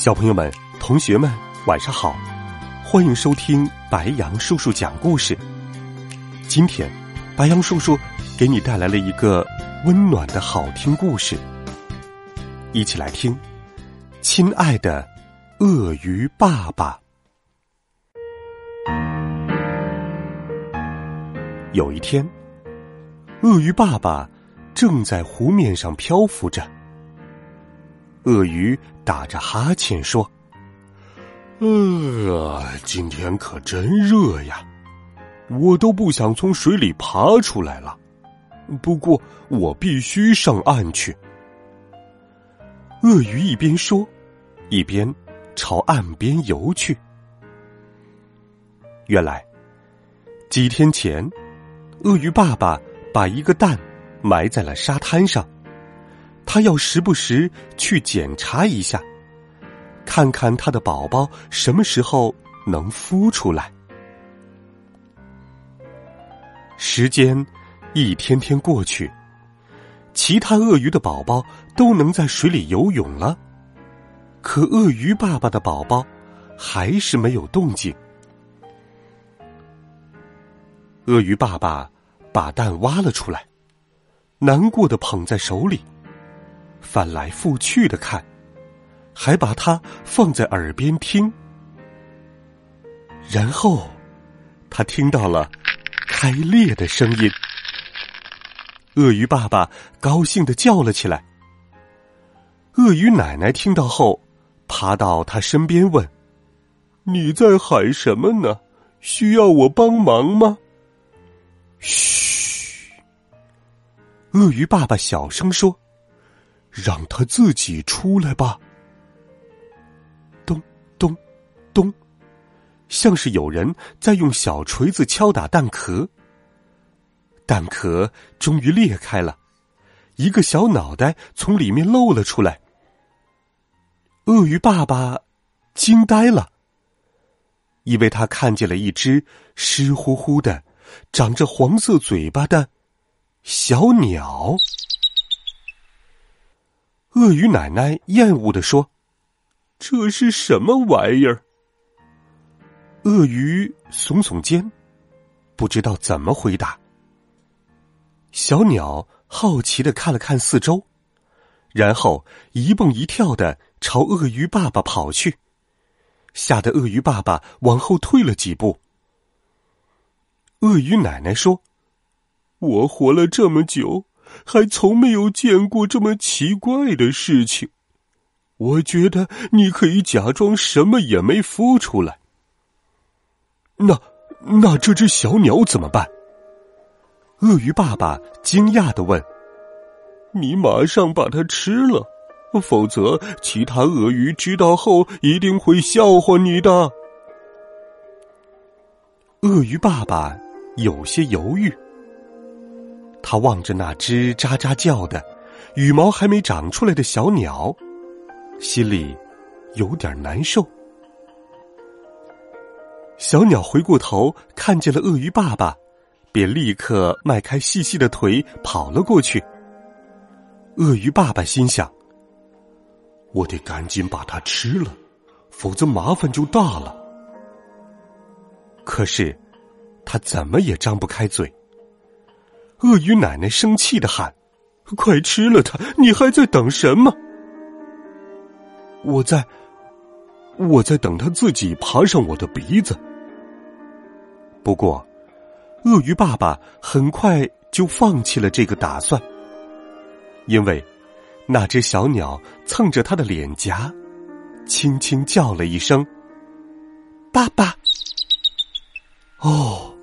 小朋友们、同学们，晚上好！欢迎收听白羊叔叔讲故事。今天，白羊叔叔给你带来了一个温暖的好听故事，一起来听。亲爱的鳄鱼爸爸，有一天，鳄鱼爸爸正在湖面上漂浮着。鳄鱼打着哈欠说：“呃，今天可真热呀，我都不想从水里爬出来了。不过我必须上岸去。”鳄鱼一边说，一边朝岸边游去。原来，几天前，鳄鱼爸爸把一个蛋埋在了沙滩上。他要时不时去检查一下，看看他的宝宝什么时候能孵出来。时间一天天过去，其他鳄鱼的宝宝都能在水里游泳了，可鳄鱼爸爸的宝宝还是没有动静。鳄鱼爸爸把蛋挖了出来，难过的捧在手里。翻来覆去的看，还把它放在耳边听。然后，他听到了开裂的声音。鳄鱼爸爸高兴的叫了起来。鳄鱼奶奶听到后，爬到他身边问：“你在喊什么呢？需要我帮忙吗？”嘘，鳄鱼爸爸小声说。让它自己出来吧。咚咚咚，像是有人在用小锤子敲打蛋壳。蛋壳终于裂开了，一个小脑袋从里面露了出来。鳄鱼爸爸惊呆了，因为他看见了一只湿乎乎的、长着黄色嘴巴的小鸟。鳄鱼奶奶厌恶的说：“这是什么玩意儿？”鳄鱼耸耸肩，不知道怎么回答。小鸟好奇的看了看四周，然后一蹦一跳的朝鳄鱼爸爸跑去，吓得鳄鱼爸爸往后退了几步。鳄鱼奶奶说：“我活了这么久。”还从没有见过这么奇怪的事情。我觉得你可以假装什么也没孵出来。那那这只小鸟怎么办？鳄鱼爸爸惊讶的问：“你马上把它吃了，否则其他鳄鱼知道后一定会笑话你的。”鳄鱼爸爸有些犹豫。他望着那只喳喳叫的、羽毛还没长出来的小鸟，心里有点难受。小鸟回过头看见了鳄鱼爸爸，便立刻迈开细细的腿跑了过去。鳄鱼爸爸心想：“我得赶紧把它吃了，否则麻烦就大了。”可是，他怎么也张不开嘴。鳄鱼奶奶生气的喊：“快吃了它！你还在等什么？”我在，我在等它自己爬上我的鼻子。不过，鳄鱼爸爸很快就放弃了这个打算，因为那只小鸟蹭着他的脸颊，轻轻叫了一声：“爸爸。”哦，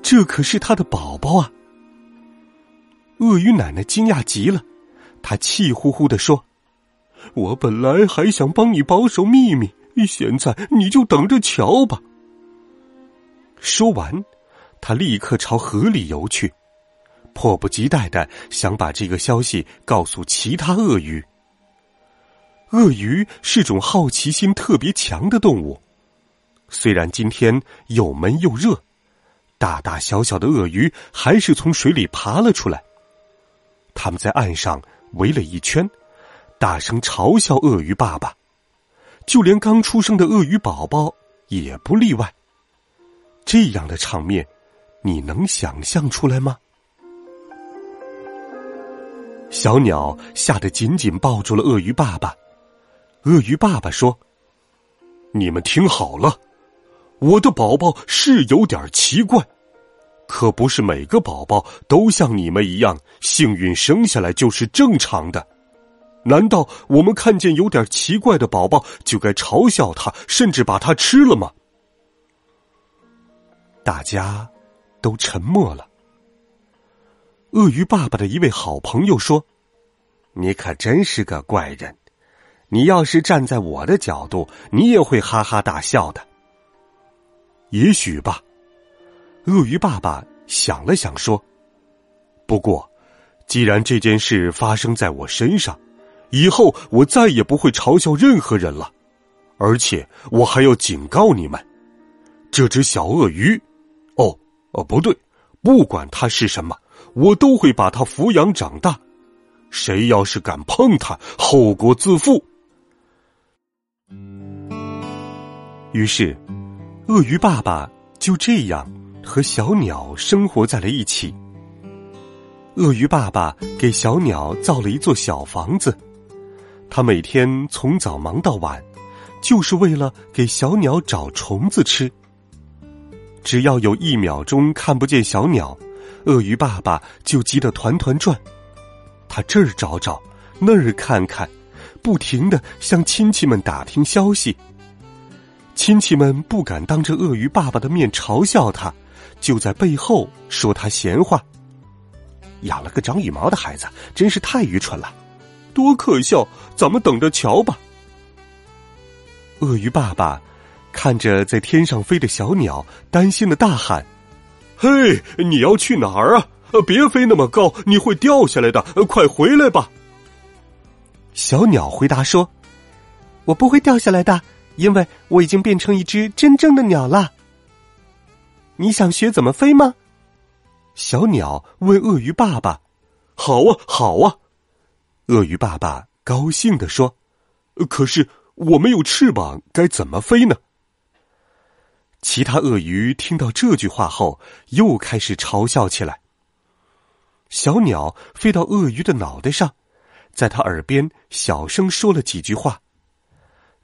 这可是他的宝宝啊！鳄鱼奶奶惊讶极了，她气呼呼的说：“我本来还想帮你保守秘密，现在你就等着瞧吧。”说完，他立刻朝河里游去，迫不及待的想把这个消息告诉其他鳄鱼。鳄鱼是种好奇心特别强的动物，虽然今天又闷又热，大大小小的鳄鱼还是从水里爬了出来。他们在岸上围了一圈，大声嘲笑鳄鱼爸爸，就连刚出生的鳄鱼宝宝也不例外。这样的场面，你能想象出来吗？小鸟吓得紧紧抱住了鳄鱼爸爸。鳄鱼爸爸说：“你们听好了，我的宝宝是有点奇怪，可不是每个宝宝都像你们一样幸运生下来就是正常的。难道我们看见有点奇怪的宝宝就该嘲笑他，甚至把他吃了吗？”大家都沉默了。鳄鱼爸爸的一位好朋友说：“你可真是个怪人，你要是站在我的角度，你也会哈哈大笑的。”也许吧。鳄鱼爸爸想了想说：“不过，既然这件事发生在我身上，以后我再也不会嘲笑任何人了。而且，我还要警告你们，这只小鳄鱼。”哦，哦，不对，不管它是什么，我都会把它抚养长大。谁要是敢碰它，后果自负。于是，鳄鱼爸爸就这样和小鸟生活在了一起。鳄鱼爸爸给小鸟造了一座小房子，他每天从早忙到晚，就是为了给小鸟找虫子吃。只要有一秒钟看不见小鸟，鳄鱼爸爸就急得团团转。他这儿找找，那儿看看，不停的向亲戚们打听消息。亲戚们不敢当着鳄鱼爸爸的面嘲笑他，就在背后说他闲话。养了个长羽毛的孩子，真是太愚蠢了，多可笑！咱们等着瞧吧。鳄鱼爸爸。看着在天上飞的小鸟，担心的大喊：“嘿，你要去哪儿啊？别飞那么高，你会掉下来的！快回来吧！”小鸟回答说：“我不会掉下来的，因为我已经变成一只真正的鸟了。”你想学怎么飞吗？小鸟问鳄鱼爸爸：“好啊，好啊！”鳄鱼爸爸高兴的说：“可是我没有翅膀，该怎么飞呢？”其他鳄鱼听到这句话后，又开始嘲笑起来。小鸟飞到鳄鱼的脑袋上，在他耳边小声说了几句话。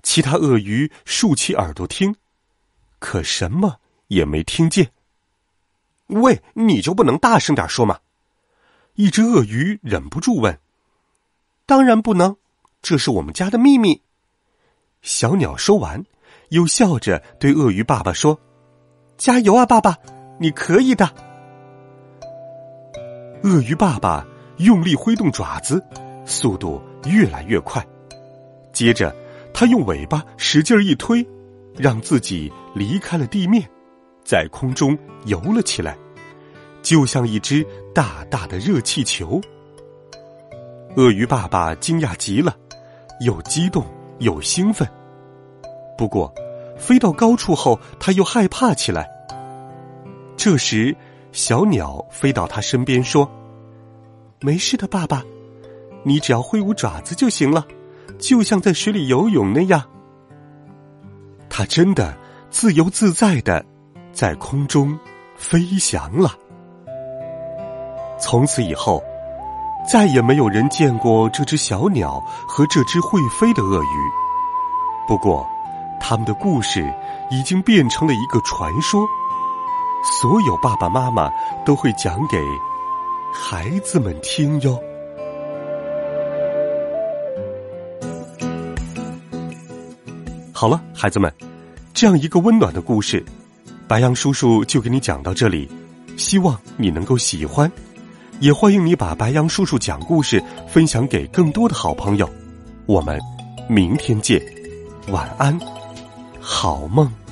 其他鳄鱼竖起耳朵听，可什么也没听见。喂，你就不能大声点说吗？一只鳄鱼忍不住问。当然不能，这是我们家的秘密。小鸟说完。又笑着对鳄鱼爸爸说：“加油啊，爸爸，你可以的。”鳄鱼爸爸用力挥动爪子，速度越来越快。接着，他用尾巴使劲一推，让自己离开了地面，在空中游了起来，就像一只大大的热气球。鳄鱼爸爸惊讶极了，又激动又兴奋。不过，飞到高处后，他又害怕起来。这时，小鸟飞到他身边说：“没事的，爸爸，你只要挥舞爪子就行了，就像在水里游泳那样。”他真的自由自在的在空中飞翔了。从此以后，再也没有人见过这只小鸟和这只会飞的鳄鱼。不过，他们的故事已经变成了一个传说，所有爸爸妈妈都会讲给孩子们听哟。好了，孩子们，这样一个温暖的故事，白羊叔叔就给你讲到这里，希望你能够喜欢，也欢迎你把白羊叔叔讲故事分享给更多的好朋友。我们明天见，晚安，好梦。